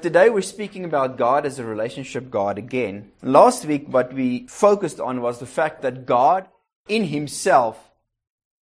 Today we're speaking about God as a relationship God again. Last week, what we focused on was the fact that God in Himself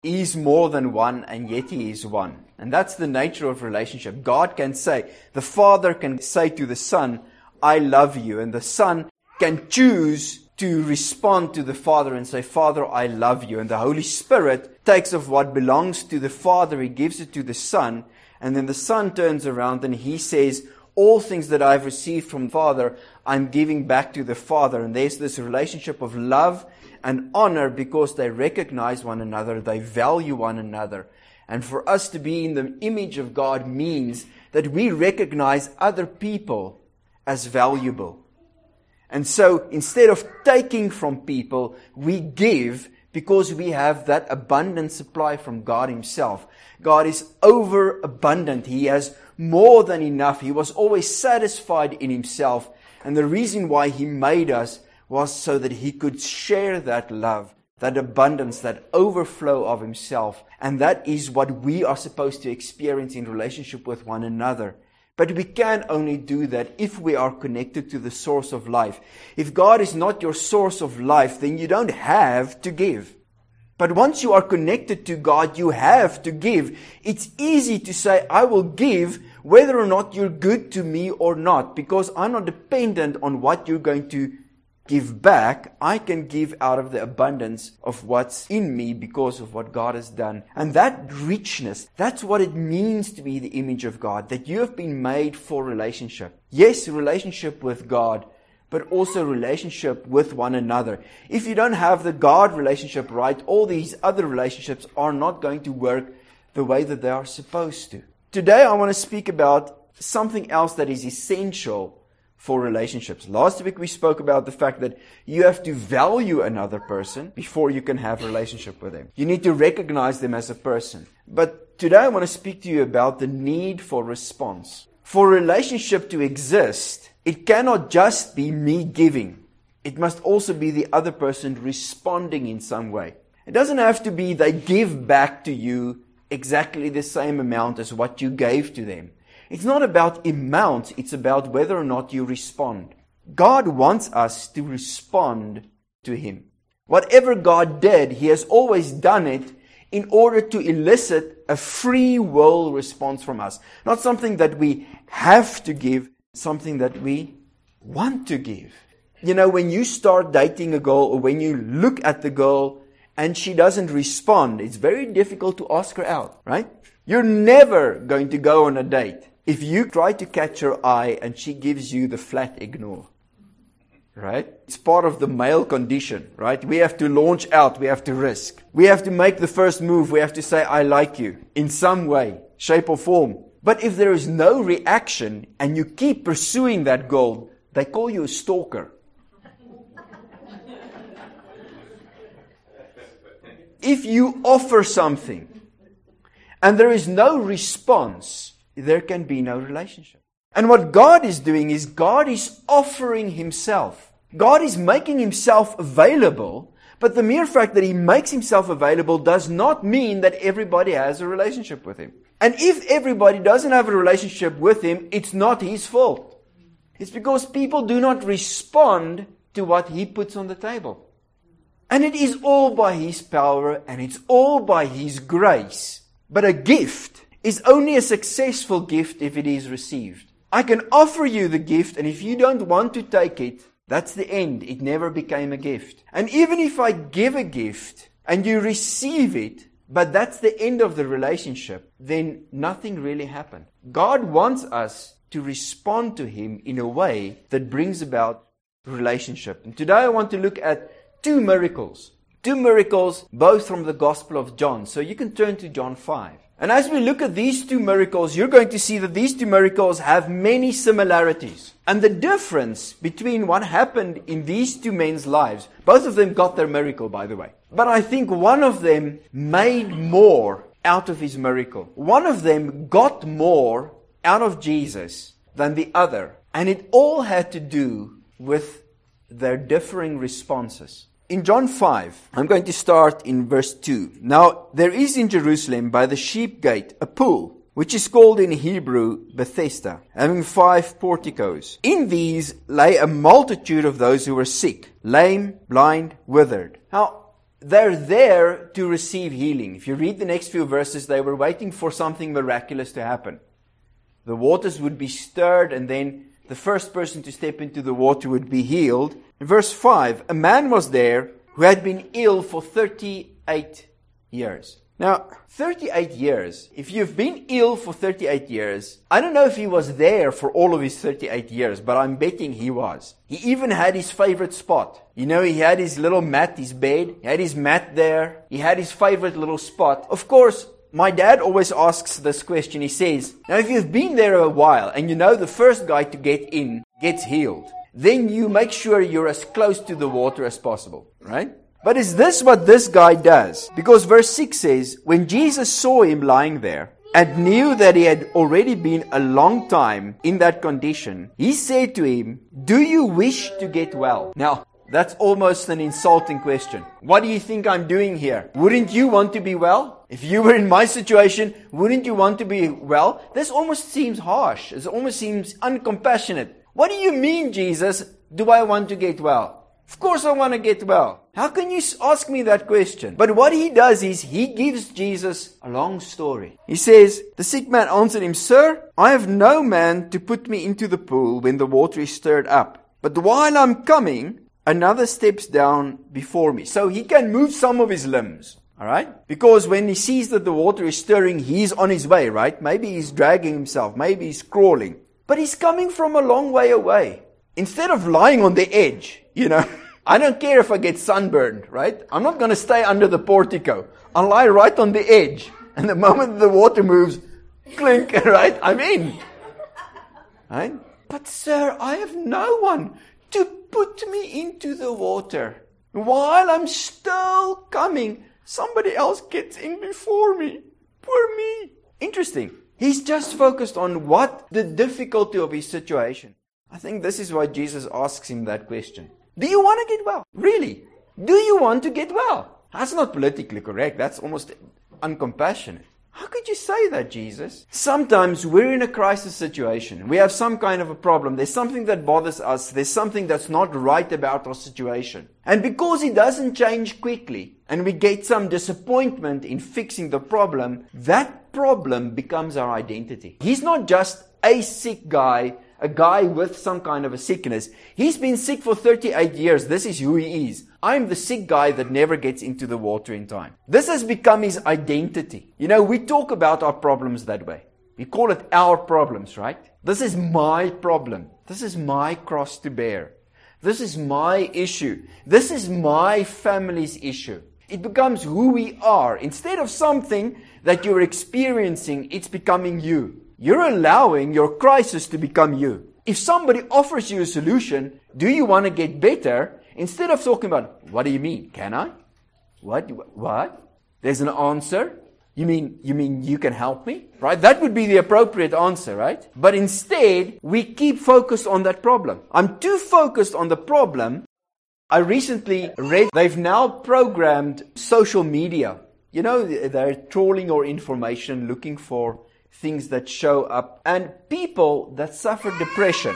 is more than one and yet He is one. And that's the nature of relationship. God can say, the Father can say to the Son, I love you. And the Son can choose to respond to the Father and say, Father, I love you. And the Holy Spirit takes of what belongs to the Father, He gives it to the Son. And then the Son turns around and He says, all things that I've received from Father, I'm giving back to the Father. And there's this relationship of love and honor because they recognize one another, they value one another. And for us to be in the image of God means that we recognize other people as valuable. And so instead of taking from people, we give because we have that abundant supply from God Himself. God is overabundant. He has more than enough. He was always satisfied in Himself. And the reason why He made us was so that He could share that love, that abundance, that overflow of Himself. And that is what we are supposed to experience in relationship with one another. But we can only do that if we are connected to the source of life. If God is not your source of life, then you don't have to give. But once you are connected to God, you have to give. It's easy to say, I will give whether or not you're good to me or not, because I'm not dependent on what you're going to give back, I can give out of the abundance of what's in me because of what God has done. And that richness, that's what it means to be the image of God, that you have been made for relationship. Yes, relationship with God, but also relationship with one another. If you don't have the God relationship right, all these other relationships are not going to work the way that they are supposed to. Today I want to speak about something else that is essential for relationships. Last week we spoke about the fact that you have to value another person before you can have a relationship with them. You need to recognize them as a person. But today I want to speak to you about the need for response. For a relationship to exist, it cannot just be me giving. It must also be the other person responding in some way. It doesn't have to be they give back to you exactly the same amount as what you gave to them. It's not about amount, it's about whether or not you respond. God wants us to respond to Him. Whatever God did, He has always done it in order to elicit a free will response from us. Not something that we have to give, something that we want to give. You know, when you start dating a girl or when you look at the girl and she doesn't respond, it's very difficult to ask her out, right? You're never going to go on a date if you try to catch her eye and she gives you the flat ignore, right? It's part of the male condition, right? We have to launch out. We have to risk. We have to make the first move. We have to say, I like you in some way, shape or form. But if there is no reaction and you keep pursuing that goal, they call you a stalker. If you offer something and there is no response, there can be no relationship. And what God is doing is God is offering Himself. God is making Himself available, but the mere fact that He makes Himself available does not mean that everybody has a relationship with Him. And if everybody doesn't have a relationship with Him, it's not His fault. It's because people do not respond to what He puts on the table. And it is all by His power and it's all by His grace. But a gift is only a successful gift if it is received. I can offer you the gift, and if you don't want to take it, that's the end. It never became a gift. And even if I give a gift and you receive it, but that's the end of the relationship, then nothing really happened. God wants us to respond to Him in a way that brings about relationship. And today I want to look at two miracles. Two miracles, both from the Gospel of John. So you can turn to John 5. And as we look at these two miracles, you're going to see that these two miracles have many similarities. And the difference between what happened in these two men's lives, both of them got their miracle, by the way. But I think one of them made more out of his miracle. One of them got more out of Jesus than the other. And it all had to do with their differing responses in John 5, I'm going to start in verse 2. Now, there is in Jerusalem by the sheep gate a pool, which is called in Hebrew Bethesda, having five porticos. In these lay a multitude of those who were sick, lame, blind, withered. Now, they're there to receive healing. If you read the next few verses, they were waiting for something miraculous to happen. The waters would be stirred, and then the first person to step into the water would be healed. In verse 5, a man was there who had been ill for 38 years. Now, 38 years. If you've been ill for 38 years, I don't know if he was there for all of his 38 years, but I'm betting he was. He even had his favorite spot. You know, he had his little mat, his bed, he had his mat there, he had his favorite little spot. Of course, my dad always asks this question. He says, Now, if you've been there a while and you know the first guy to get in gets healed, then you make sure you're as close to the water as possible, right? But is this what this guy does? Because verse 6 says, When Jesus saw him lying there, and knew that he had already been a long time in that condition, he said to him, Do you wish to get well? Now, that's almost an insulting question. What do you think I'm doing here? Wouldn't you want to be well? If you were in my situation, wouldn't you want to be well? This almost seems harsh. It almost seems uncompassionate. What do you mean, Jesus? Do I want to get well? Of course I want to get well. How can you ask me that question? But what he does is he gives Jesus a long story. He says, The sick man answered him, Sir, I have no man to put me into the pool when the water is stirred up. But while I'm coming, another steps down before me. So he can move some of his limbs. Alright? Because when he sees that the water is stirring, he's on his way, right? Maybe he's dragging himself. Maybe he's crawling. But he's coming from a long way away. Instead of lying on the edge, you know, I don't care if I get sunburned, right? I'm not going to stay under the portico. I'll lie right on the edge. And the moment the water moves, clink, right? I'm in. Right? But sir, I have no one to put me into the water. While I'm still coming, somebody else gets in before me. Poor me. Interesting. He's just focused on what the difficulty of his situation. I think this is why Jesus asks him that question. Do you want to get well? Really? Do you want to get well? That's not politically correct. That's almost uncompassionate. How could you say that, Jesus? Sometimes we're in a crisis situation. We have some kind of a problem. There's something that bothers us. There's something that's not right about our situation. And because it doesn't change quickly, and we get some disappointment in fixing the problem, that problem becomes our identity. He's not just a sick guy a guy with some kind of a sickness. He's been sick for 38 years. This is who he is. I'm the sick guy that never gets into the water in time. This has become his identity. You know, we talk about our problems that way. We call it our problems, right? This is my problem. This is my cross to bear. This is my issue. This is my family's issue. It becomes who we are. Instead of something that you're experiencing, it's becoming you. You're allowing your crisis to become you. If somebody offers you a solution, do you want to get better? Instead of talking about, what do you mean? Can I? What? What? There's an answer. You mean, you mean you can help me? Right? That would be the appropriate answer, right? But instead, we keep focused on that problem. I'm too focused on the problem. I recently read they've now programmed social media. You know, they're trawling your information, looking for things that show up and people that suffer depression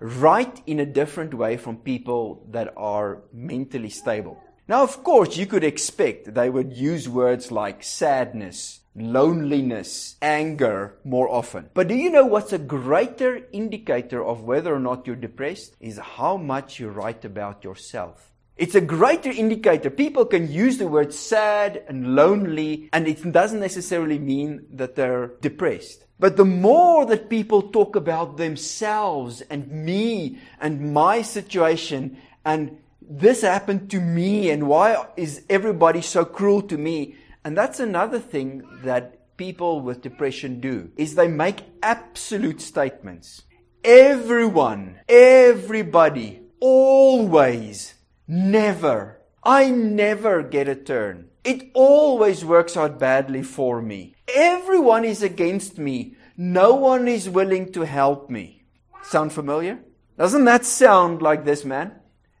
write in a different way from people that are mentally stable. Now, of course, you could expect they would use words like sadness, loneliness, anger more often. But do you know what's a greater indicator of whether or not you're depressed? Is how much you write about yourself. It's a greater indicator. People can use the word sad and lonely, and it doesn't necessarily mean that they're depressed. But the more that people talk about themselves and me and my situation and this happened to me and why is everybody so cruel to me? And that's another thing that people with depression do is they make absolute statements. Everyone, everybody, always Never. I never get a turn. It always works out badly for me. Everyone is against me. No one is willing to help me. Sound familiar? Doesn't that sound like this man?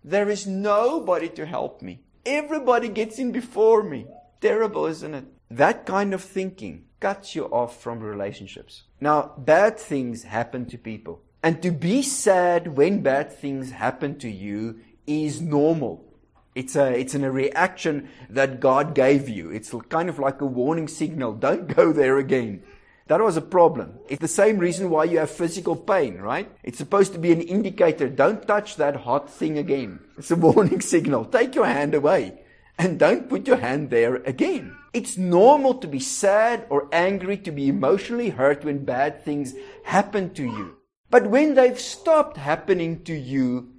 There is nobody to help me. Everybody gets in before me. Terrible, isn't it? that kind of thinking cuts you off from relationships. Now, bad things happen to people. And to be sad when bad things happen to you is normal. It's a, it's a reaction that God gave you. It's kind of like a warning signal. Don't go there again. That was a problem. It's the same reason why you have physical pain, right? It's supposed to be an indicator. Don't touch that hot thing again. It's a warning signal. Take your hand away and don't put your hand there again. It's normal to be sad or angry, to be emotionally hurt when bad things happen to you. But when they've stopped happening to you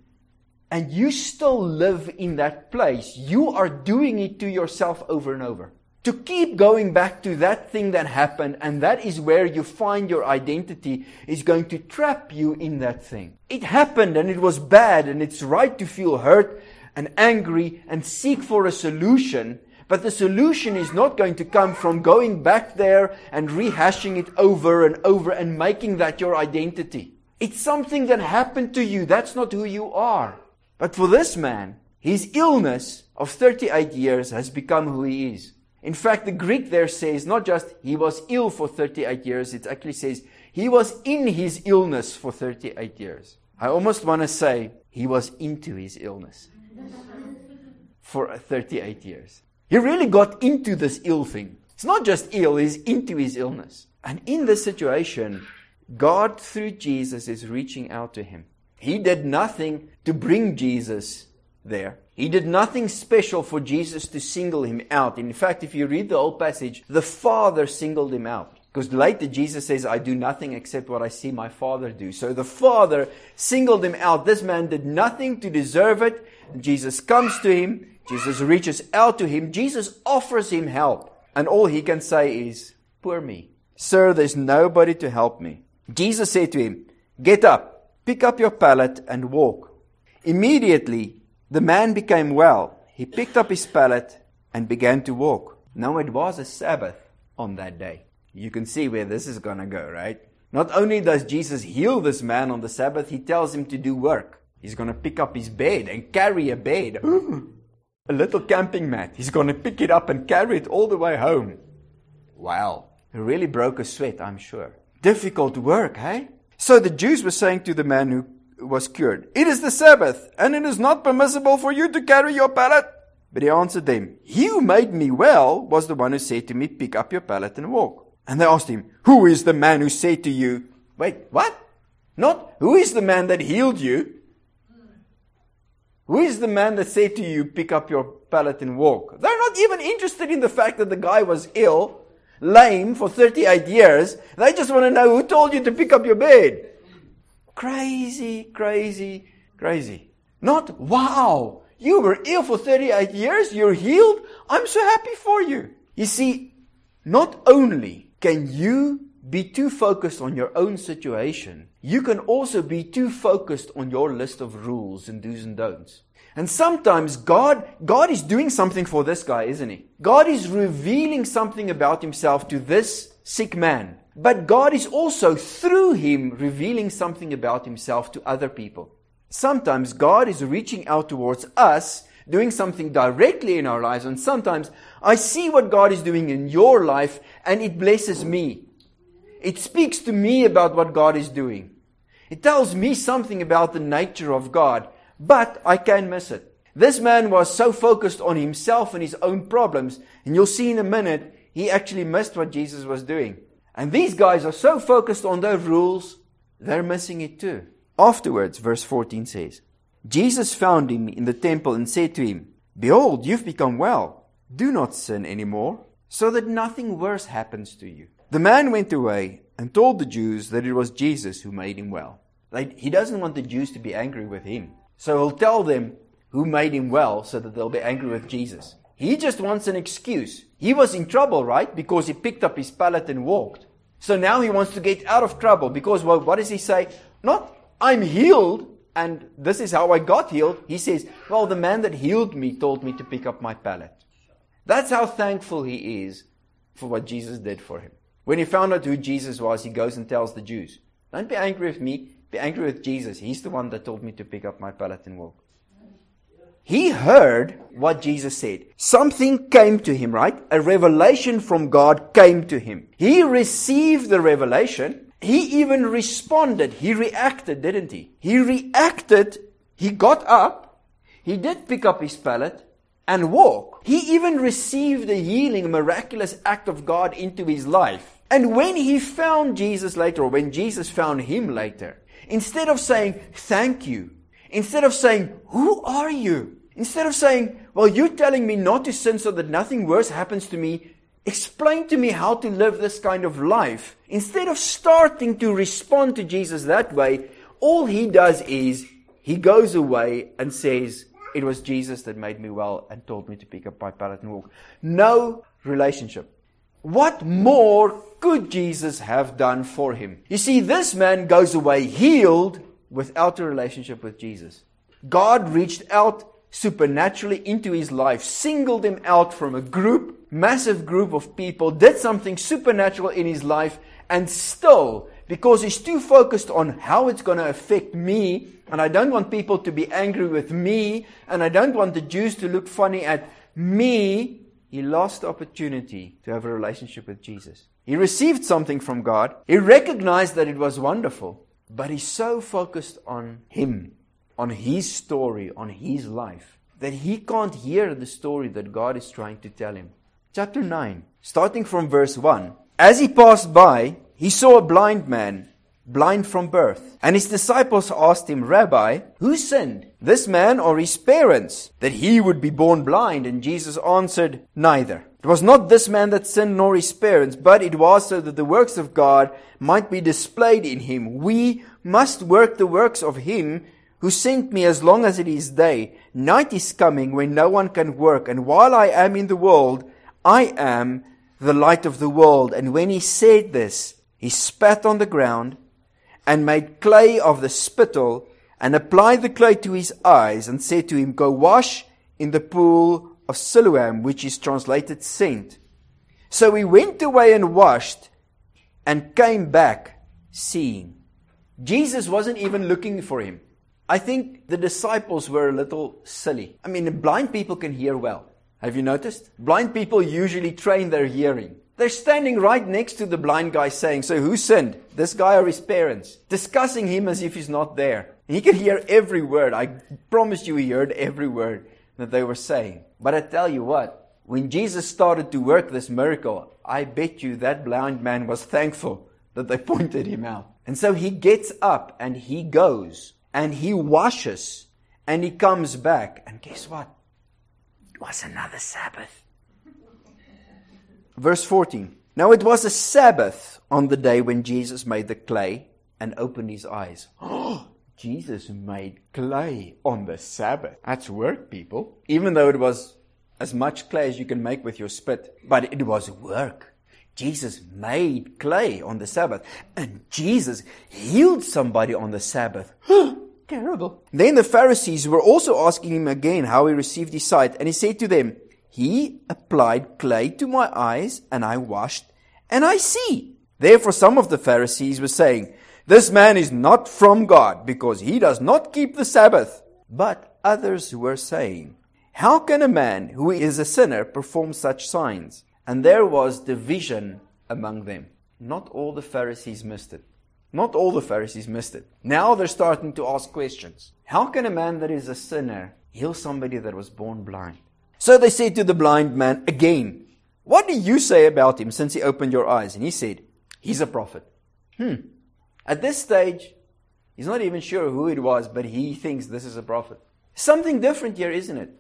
and you still live in that place, you are doing it to yourself over and over to keep going back to that thing that happened, and that is where you find your identity, is going to trap you in that thing. It happened and it was bad, and it's right to feel hurt and angry and seek for a solution, but the solution is not going to come from going back there and rehashing it over and over and making that your identity. It's something that happened to you. That's not who you are. But for this man, his illness of 38 years has become who he is. In fact, the Greek there says not just he was ill for 38 years, it actually says he was in his illness for 38 years. I almost want to say he was into his illness for 38 years. He really got into this ill thing. It's not just ill, he's into his illness. And in this situation, God through Jesus is reaching out to him. He did nothing to bring Jesus there. He did nothing special for Jesus to single him out. In fact, if you read the whole passage, the Father singled him out. Because later Jesus says, I do nothing except what I see my Father do. So the Father singled him out. This man did nothing to deserve it. Jesus comes to him. Jesus reaches out to him. Jesus offers him help. And all he can say is, Poor me. Sir, there's nobody to help me. Jesus said to him, Get up, pick up your pallet and walk. Immediately, the man became well. He picked up his pallet and began to walk. Now it was a Sabbath on that day. You can see where this is going to go, right? Not only does Jesus heal this man on the Sabbath, he tells him to do work. He's going to pick up his bed and carry a bed. a little camping mat. He's going to pick it up and carry it all the way home. Wow. He really broke a sweat, I'm sure. Difficult work, hey? So the Jews were saying to the man who was cured. It is the Sabbath, and it is not permissible for you to carry your pallet. But he answered them, He who made me well was the one who said to me, Pick up your pallet and walk. And they asked him, Who is the man who said to you, Wait, what? Not, who is the man that healed you? Who is the man that said to you, Pick up your pallet and walk? They're not even interested in the fact that the guy was ill, lame for 38 years. They just want to know who told you to pick up your bed. Crazy, crazy, crazy. Not, wow, you were ill for 38 years, you're healed, I'm so happy for you. You see, not only can you be too focused on your own situation, you can also be too focused on your list of rules and do's and don'ts. And sometimes God, God is doing something for this guy, isn't he? God is revealing something about himself to this sick man. But God is also, through him, revealing something about himself to other people. Sometimes God is reaching out towards us, doing something directly in our lives, and sometimes I see what God is doing in your life, and it blesses me. It speaks to me about what God is doing. It tells me something about the nature of God, but I can miss it. This man was so focused on himself and his own problems, and you'll see in a minute, he actually missed what Jesus was doing. And these guys are so focused on their rules, they're missing it too. Afterwards, verse 14 says, Jesus found him in the temple and said to him, Behold, you've become well. Do not sin anymore, so that nothing worse happens to you. The man went away and told the Jews that it was Jesus who made him well. Like, he doesn't want the Jews to be angry with him. So he'll tell them who made him well so that they'll be angry with Jesus. He just wants an excuse. He was in trouble, right? Because he picked up his pallet and walked. So now he wants to get out of trouble because well, what does he say? Not, I'm healed and this is how I got healed. He says, well, the man that healed me told me to pick up my pallet. That's how thankful he is for what Jesus did for him. When he found out who Jesus was, he goes and tells the Jews, don't be angry with me, be angry with Jesus. He's the one that told me to pick up my pallet and walk. he heard what Jesus said. Something came to him, right? A revelation from God came to him. He received the revelation. He even responded. He reacted, didn't he? He reacted. He got up. He did pick up his pallet and walk. He even received a healing, miraculous act of God into his life. And when he found Jesus later, or when Jesus found him later, instead of saying, thank you, instead of saying, who are you? Instead of saying, well, you're telling me not to sin so that nothing worse happens to me, explain to me how to live this kind of life. Instead of starting to respond to Jesus that way, all he does is he goes away and says, it was Jesus that made me well and told me to pick up my pallet and walk. No relationship. What more could Jesus have done for him? You see, this man goes away healed without a relationship with Jesus. God reached out supernaturally into his life, singled him out from a group, massive group of people, did something supernatural in his life, and still, because he's too focused on how it's going to affect me, and I don't want people to be angry with me, and I don't want the Jews to look funny at me, he lost the opportunity to have a relationship with Jesus. He received something from God. He recognized that it was wonderful, but he's so focused on him on his story, on his life, that he can't hear the story that God is trying to tell him. Chapter 9, starting from verse 1. As he passed by, he saw a blind man, blind from birth. And his disciples asked him, Rabbi, who sinned, this man or his parents, that he would be born blind? And Jesus answered, Neither. It was not this man that sinned nor his parents, but it was so that the works of God might be displayed in him. We must work the works of him who sent me as long as it is day. Night is coming when no one can work, and while I am in the world, I am the light of the world. And when he said this, he spat on the ground and made clay of the spittle and applied the clay to his eyes and said to him, Go wash in the pool of Siloam, which is translated sent. So he went away and washed and came back seeing. Jesus wasn't even looking for him. I think the disciples were a little silly. I mean, blind people can hear well. Have you noticed? Blind people usually train their hearing. They're standing right next to the blind guy saying, So who sinned? This guy or his parents? Discussing him as if he's not there. He could hear every word. I promise you he heard every word that they were saying. But I tell you what, when Jesus started to work this miracle, I bet you that blind man was thankful that they pointed him out. And so he gets up and he goes and he washes and he comes back. And guess what? It was another Sabbath. Verse 14. Now it was a Sabbath on the day when Jesus made the clay and opened his eyes. Jesus made clay on the Sabbath. That's work, people. Even though it was as much clay as you can make with your spit, but it was work. Jesus made clay on the Sabbath, and Jesus healed somebody on the Sabbath. Terrible. Then the Pharisees were also asking him again how he received his sight, and he said to them, He applied clay to my eyes, and I washed, and I see. Therefore some of the Pharisees were saying, This man is not from God, because he does not keep the Sabbath. But others were saying, How can a man who is a sinner perform such signs? And there was division among them. Not all the Pharisees missed it. Not all the Pharisees missed it. Now they're starting to ask questions. How can a man that is a sinner heal somebody that was born blind? So they said to the blind man again, What do you say about him since he opened your eyes? And he said, He's a prophet. Hmm. At this stage, he's not even sure who it was, but he thinks this is a prophet. Something different here, isn't it?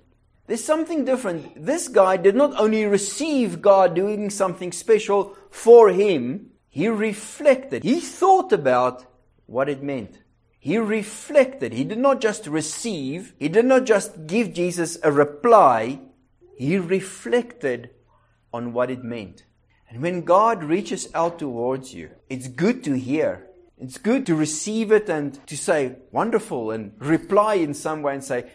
There's something different. This guy did not only receive God doing something special for him, he reflected. He thought about what it meant. He reflected. He did not just receive. He did not just give Jesus a reply. He reflected on what it meant. And when God reaches out towards you, it's good to hear. It's good to receive it and to say, wonderful, and reply in some way and say,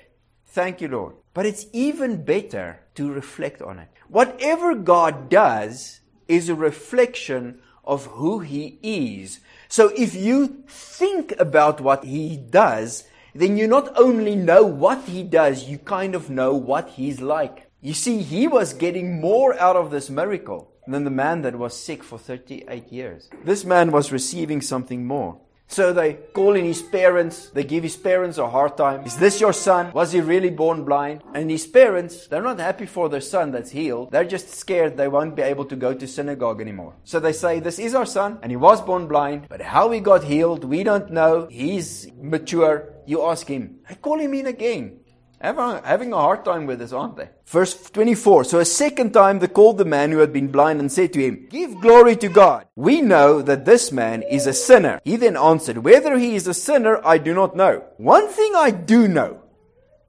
thank you, Lord. But it's even better to reflect on it. Whatever God does is a reflection of who he is. So if you think about what he does, then you not only know what he does, you kind of know what he's like. You see, he was getting more out of this miracle than the man that was sick for 38 years. This man was receiving something more. So they call in his parents. They give his parents a hard time. Is this your son? Was he really born blind? And his parents, they're not happy for their son that's healed. They're just scared they won't be able to go to synagogue anymore. So they say, this is our son and he was born blind, but how he got healed, we don't know. He's mature. You ask him. I call him in again having a hard time with this, aren't they? Verse 24. So a second time they called the man who had been blind and said to him, Give glory to God. We know that this man is a sinner. He then answered, Whether he is a sinner, I do not know. One thing I do know,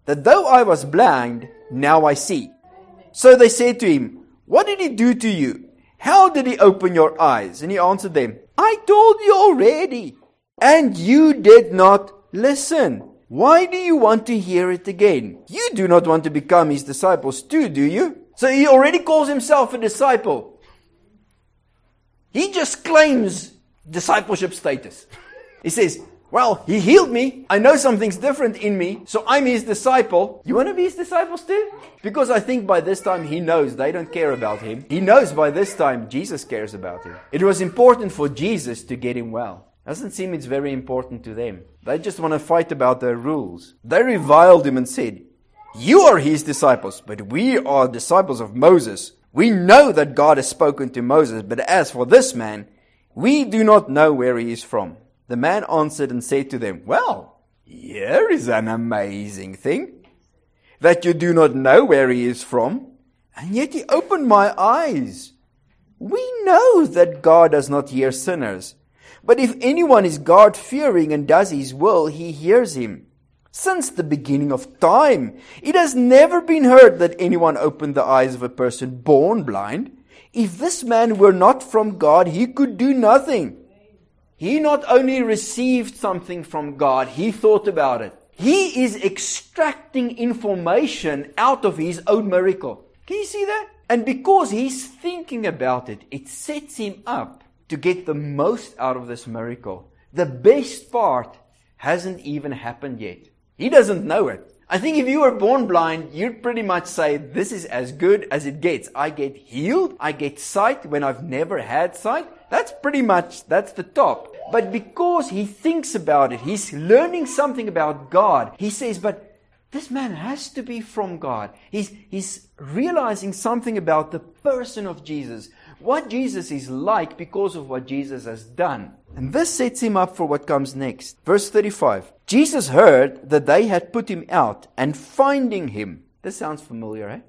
that though I was blind, now I see. So they said to him, What did he do to you? How did he open your eyes? And he answered them, I told you already, and you did not listen. Why do you want to hear it again? You do not want to become his disciples too, do you? So he already calls himself a disciple. He just claims discipleship status. He says, well, he healed me. I know something's different in me, so I'm his disciple. You want to be his disciples too? Because I think by this time he knows they don't care about him. He knows by this time Jesus cares about him. It was important for Jesus to get him well. Doesn't seem it's very important to them. They just want to fight about their rules. They reviled him and said, You are his disciples, but we are disciples of Moses. We know that God has spoken to Moses, but as for this man, we do not know where he is from. The man answered and said to them, Well, here is an amazing thing, that you do not know where he is from, and yet he opened my eyes. We know that God does not hear sinners but if anyone is God fearing and does his will, he hears him. Since the beginning of time, it has never been heard that anyone opened the eyes of a person born blind. If this man were not from God, he could do nothing. He not only received something from God, he thought about it. He is extracting information out of his own miracle. Can you see that? And because he's thinking about it, it sets him up to get the most out of this miracle. The best part hasn't even happened yet. He doesn't know it. I think if you were born blind, you'd pretty much say, this is as good as it gets. I get healed. I get sight when I've never had sight. That's pretty much, that's the top. But because he thinks about it, he's learning something about God. He says, but this man has to be from God. He's, he's realizing something about the person of Jesus what Jesus is like because of what Jesus has done. And this sets him up for what comes next. Verse 35. Jesus heard that they had put him out and finding him. This sounds familiar, eh?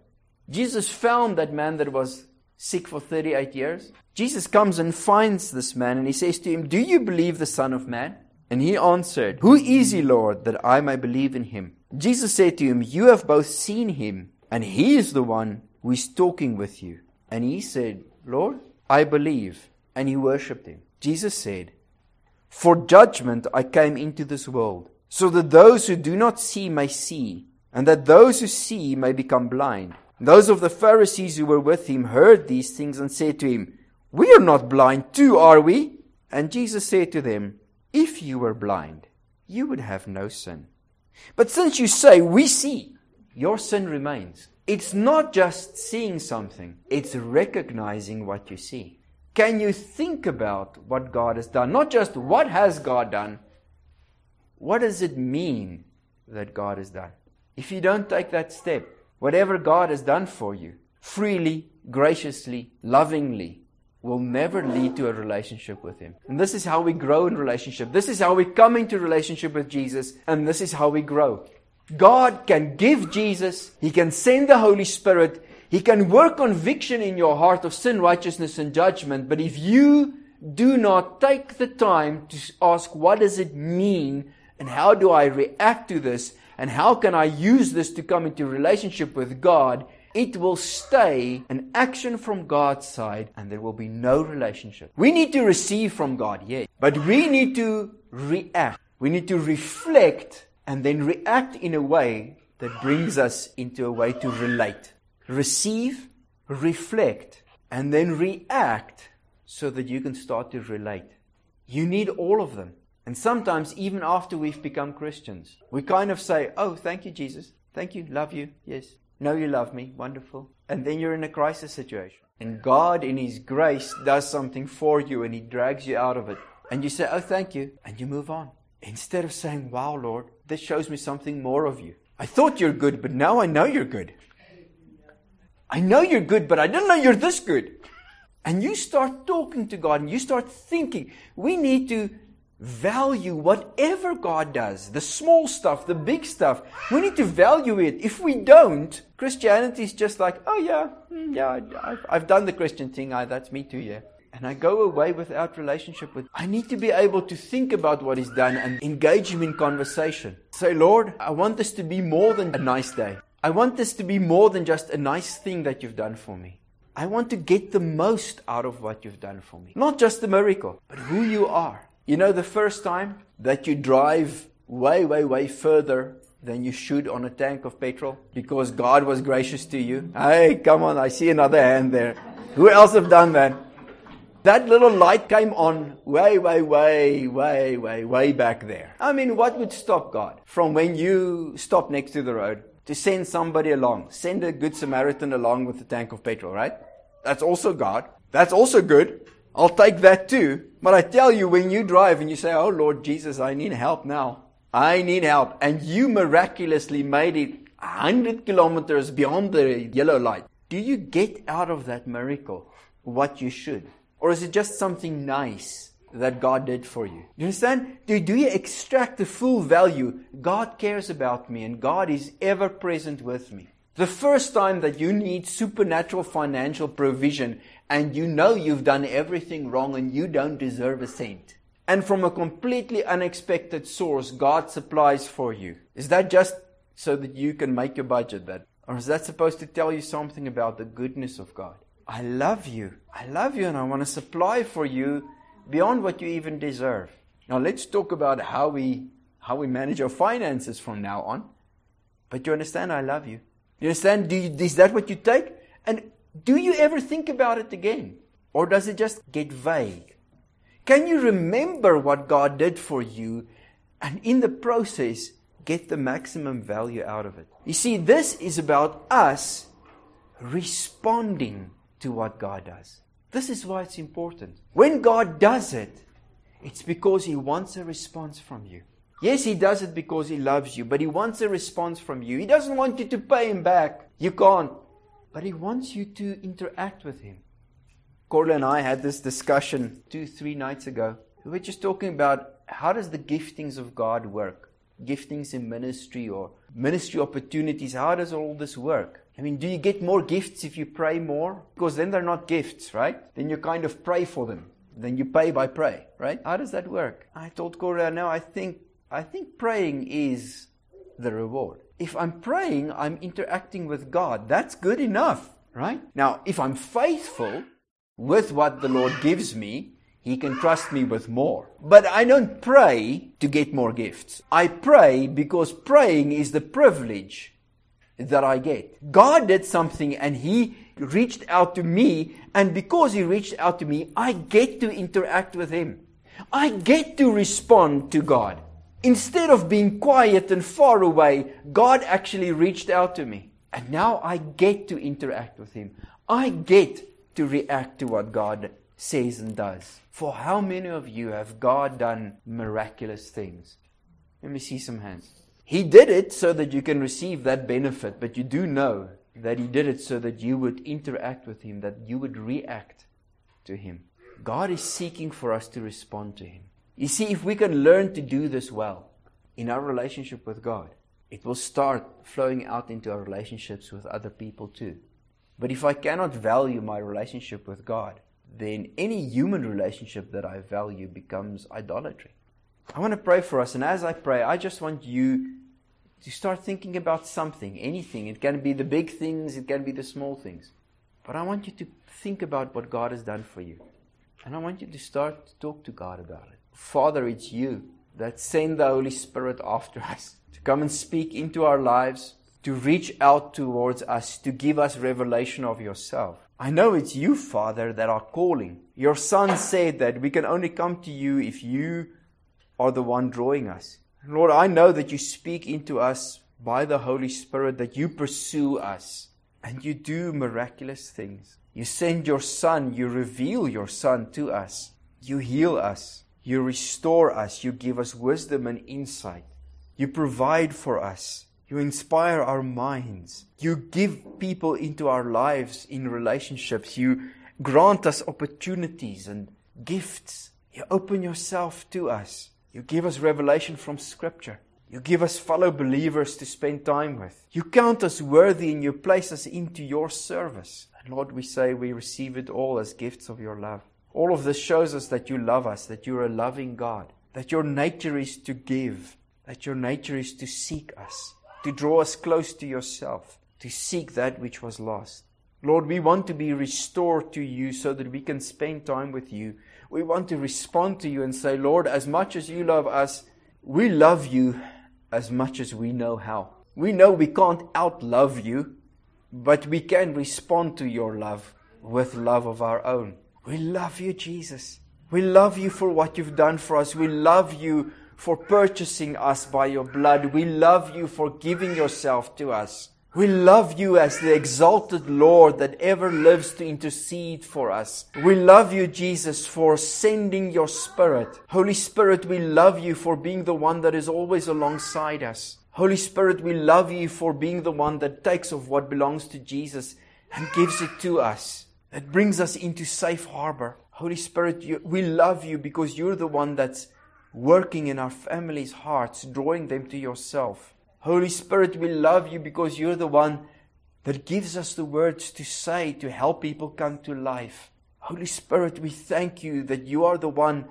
Jesus found that man that was sick for 38 years. Jesus comes and finds this man and he says to him, Do you believe the Son of Man? And he answered, Who is he, Lord, that I may believe in him? Jesus said to him, You have both seen him, and he is the one who is talking with you. And he said, Lord, I believe. And he worshipped him. Jesus said, For judgment I came into this world, so that those who do not see may see, and that those who see may become blind. Those of the Pharisees who were with him heard these things and said to him, We are not blind too, are we? And Jesus said to them, If you were blind, you would have no sin. But since you say, We see, your sin remains. It's not just seeing something, it's recognizing what you see. Can you think about what God has done? Not just what has God done, what does it mean that God has done? If you don't take that step, whatever God has done for you, freely, graciously, lovingly, will never lead to a relationship with Him. And this is how we grow in relationship. This is how we come into relationship with Jesus, and this is how we grow. God can give Jesus, He can send the Holy Spirit, He can work conviction in your heart of sin, righteousness, and judgment. But if you do not take the time to ask, what does it mean? And how do I react to this? And how can I use this to come into relationship with God? It will stay an action from God's side and there will be no relationship. We need to receive from God, yes, but we need to react. We need to reflect and then react in a way that brings us into a way to relate. Receive, reflect, and then react so that you can start to relate. You need all of them. And sometimes, even after we've become Christians, we kind of say, Oh, thank you, Jesus. Thank you. Love you. Yes. Know you love me. Wonderful. And then you're in a crisis situation. And God, in His grace, does something for you and He drags you out of it. And you say, Oh, thank you. And you move on. Instead of saying, Wow, Lord, this shows me something more of you. I thought you're good, but now I know you're good. I know you're good, but I didn't know you're this good. And you start talking to God and you start thinking, we need to value whatever God does, the small stuff, the big stuff. We need to value it. If we don't, Christianity is just like, oh yeah, mm, yeah, I've, I've done the Christian thing. I, that's me too, yeah. And I go away without relationship with. I need to be able to think about what He's done and engage Him in conversation. Say, Lord, I want this to be more than a nice day. I want this to be more than just a nice thing that you've done for me. I want to get the most out of what you've done for me. Not just the miracle, but who you are. You know, the first time that you drive way, way, way further than you should on a tank of petrol because God was gracious to you. Hey, come on, I see another hand there. Who else have done that? That little light came on way, way, way, way, way, way back there. I mean, what would stop God from when you stop next to the road to send somebody along. Send a good Samaritan along with a tank of petrol, right? That's also God. That's also good. I'll take that too. But I tell you, when you drive and you say, Oh Lord Jesus, I need help now. I need help. And you miraculously made it 100 kilometers beyond the yellow light. Do you get out of that miracle what you should? Or is it just something nice that God did for you. Do you understand? Do, do you extract the full value? God cares about me and God is ever present with me. The first time that you need supernatural financial provision and you know you've done everything wrong and you don't deserve a cent. And from a completely unexpected source, God supplies for you. Is that just so that you can make your budget that? Or is that supposed to tell you something about the goodness of God? I love you. I love you and I want to supply for you beyond what you even deserve. Now let's talk about how we how we manage our finances from now on. But you understand I love you. You understand? Do you, is that what you take? And do you ever think about it again? Or does it just get vague? Can you remember what God did for you and in the process get the maximum value out of it? You see, this is about us responding to what God does. This is why it's important. When God does it, it's because He wants a response from you. Yes, He does it because He loves you, but He wants a response from you. He doesn't want you to pay Him back. You can't. But He wants you to interact with Him. Corla and I had this discussion two, three nights ago. We were just talking about how does the giftings of God work? Giftings in ministry or ministry opportunities. How does all this work? I mean, do you get more gifts if you pray more? Because then they're not gifts, right? Then you kind of pray for them. Then you pay by pray, right? How does that work? I told Cora, no, I think, I think praying is the reward. If I'm praying, I'm interacting with God. That's good enough, right? Now, if I'm faithful with what the Lord gives me, He can trust me with more. But I don't pray to get more gifts. I pray because praying is the privilege that I get. God did something and He reached out to me, and because He reached out to me, I get to interact with Him. I get to respond to God. Instead of being quiet and far away, God actually reached out to me. And now I get to interact with Him. I get to react to what God says and does. For how many of you have God done miraculous things? Let me see some hands. He did it so that you can receive that benefit, but you do know that He did it so that you would interact with Him, that you would react to Him. God is seeking for us to respond to Him. You see, if we can learn to do this well in our relationship with God, it will start flowing out into our relationships with other people too. But if I cannot value my relationship with God, then any human relationship that I value becomes idolatry. I want to pray for us, and as I pray, I just want you to start thinking about something, anything. It can be the big things, it can be the small things. But I want you to think about what God has done for you. And I want you to start to talk to God about it. Father, it's you that send the Holy Spirit after us to come and speak into our lives, to reach out towards us, to give us revelation of yourself. I know it's you, Father, that are calling. Your Son said that we can only come to you if you are the one drawing us. Lord, I know that you speak into us by the Holy Spirit, that you pursue us, and you do miraculous things. You send your Son, you reveal your Son to us, you heal us, you restore us, you give us wisdom and insight, you provide for us, you inspire our minds, you give people into our lives in relationships, you grant us opportunities and gifts, you open yourself to us. You give us revelation from Scripture. You give us fellow believers to spend time with. You count us worthy and you place us into your service. And Lord, we say we receive it all as gifts of your love. All of this shows us that you love us, that you're a loving God, that your nature is to give, that your nature is to seek us, to draw us close to yourself, to seek that which was lost. Lord, we want to be restored to you so that we can spend time with you we want to respond to you and say, Lord, as much as you love us, we love you as much as we know how. We know we can't outlove you, but we can respond to your love with love of our own. We love you, Jesus. We love you for what you've done for us. We love you for purchasing us by your blood. We love you for giving yourself to us. We love you as the exalted Lord that ever lives to intercede for us. We love you, Jesus, for sending your Spirit. Holy Spirit, we love you for being the one that is always alongside us. Holy Spirit, we love you for being the one that takes of what belongs to Jesus and gives it to us. That brings us into safe harbor. Holy Spirit, you, we love you because you're the one that's working in our families' hearts, drawing them to yourself. Holy Spirit, we love you because you're the one that gives us the words to say to help people come to life. Holy Spirit, we thank you that you are the one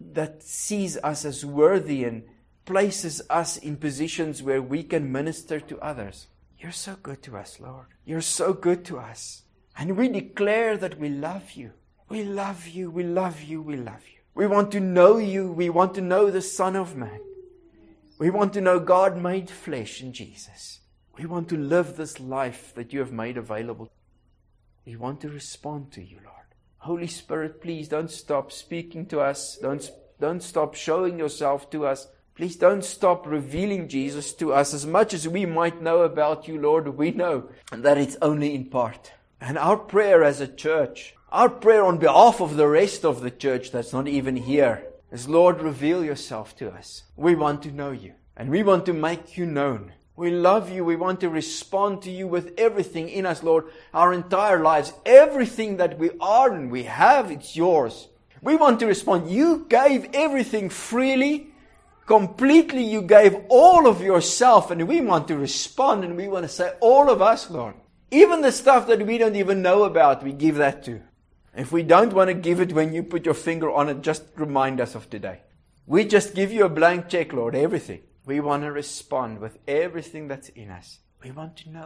that sees us as worthy and places us in positions where we can minister to others. You're so good to us, Lord. You're so good to us. And we declare that we love you. We love you, we love you, we love you. We want to know you. We want to know the Son of Man. We want to know God made flesh in Jesus. We want to live this life that you have made available. We want to respond to you, Lord. Holy Spirit, please don't stop speaking to us. Don't, don't stop showing yourself to us. Please don't stop revealing Jesus to us. As much as we might know about you, Lord, we know that it's only in part. And our prayer as a church, our prayer on behalf of the rest of the church that's not even here, is Lord, reveal yourself to us. We want to know you and we want to make you known. We love you. We want to respond to you with everything in us, Lord. Our entire lives, everything that we are and we have, it's yours. We want to respond. You gave everything freely, completely. You gave all of yourself and we want to respond and we want to say, all of us, Lord. Even the stuff that we don't even know about, we give that to. If we don't want to give it when you put your finger on it, just remind us of today. We just give you a blank check, Lord, everything. We want to respond with everything that's in us. We want to know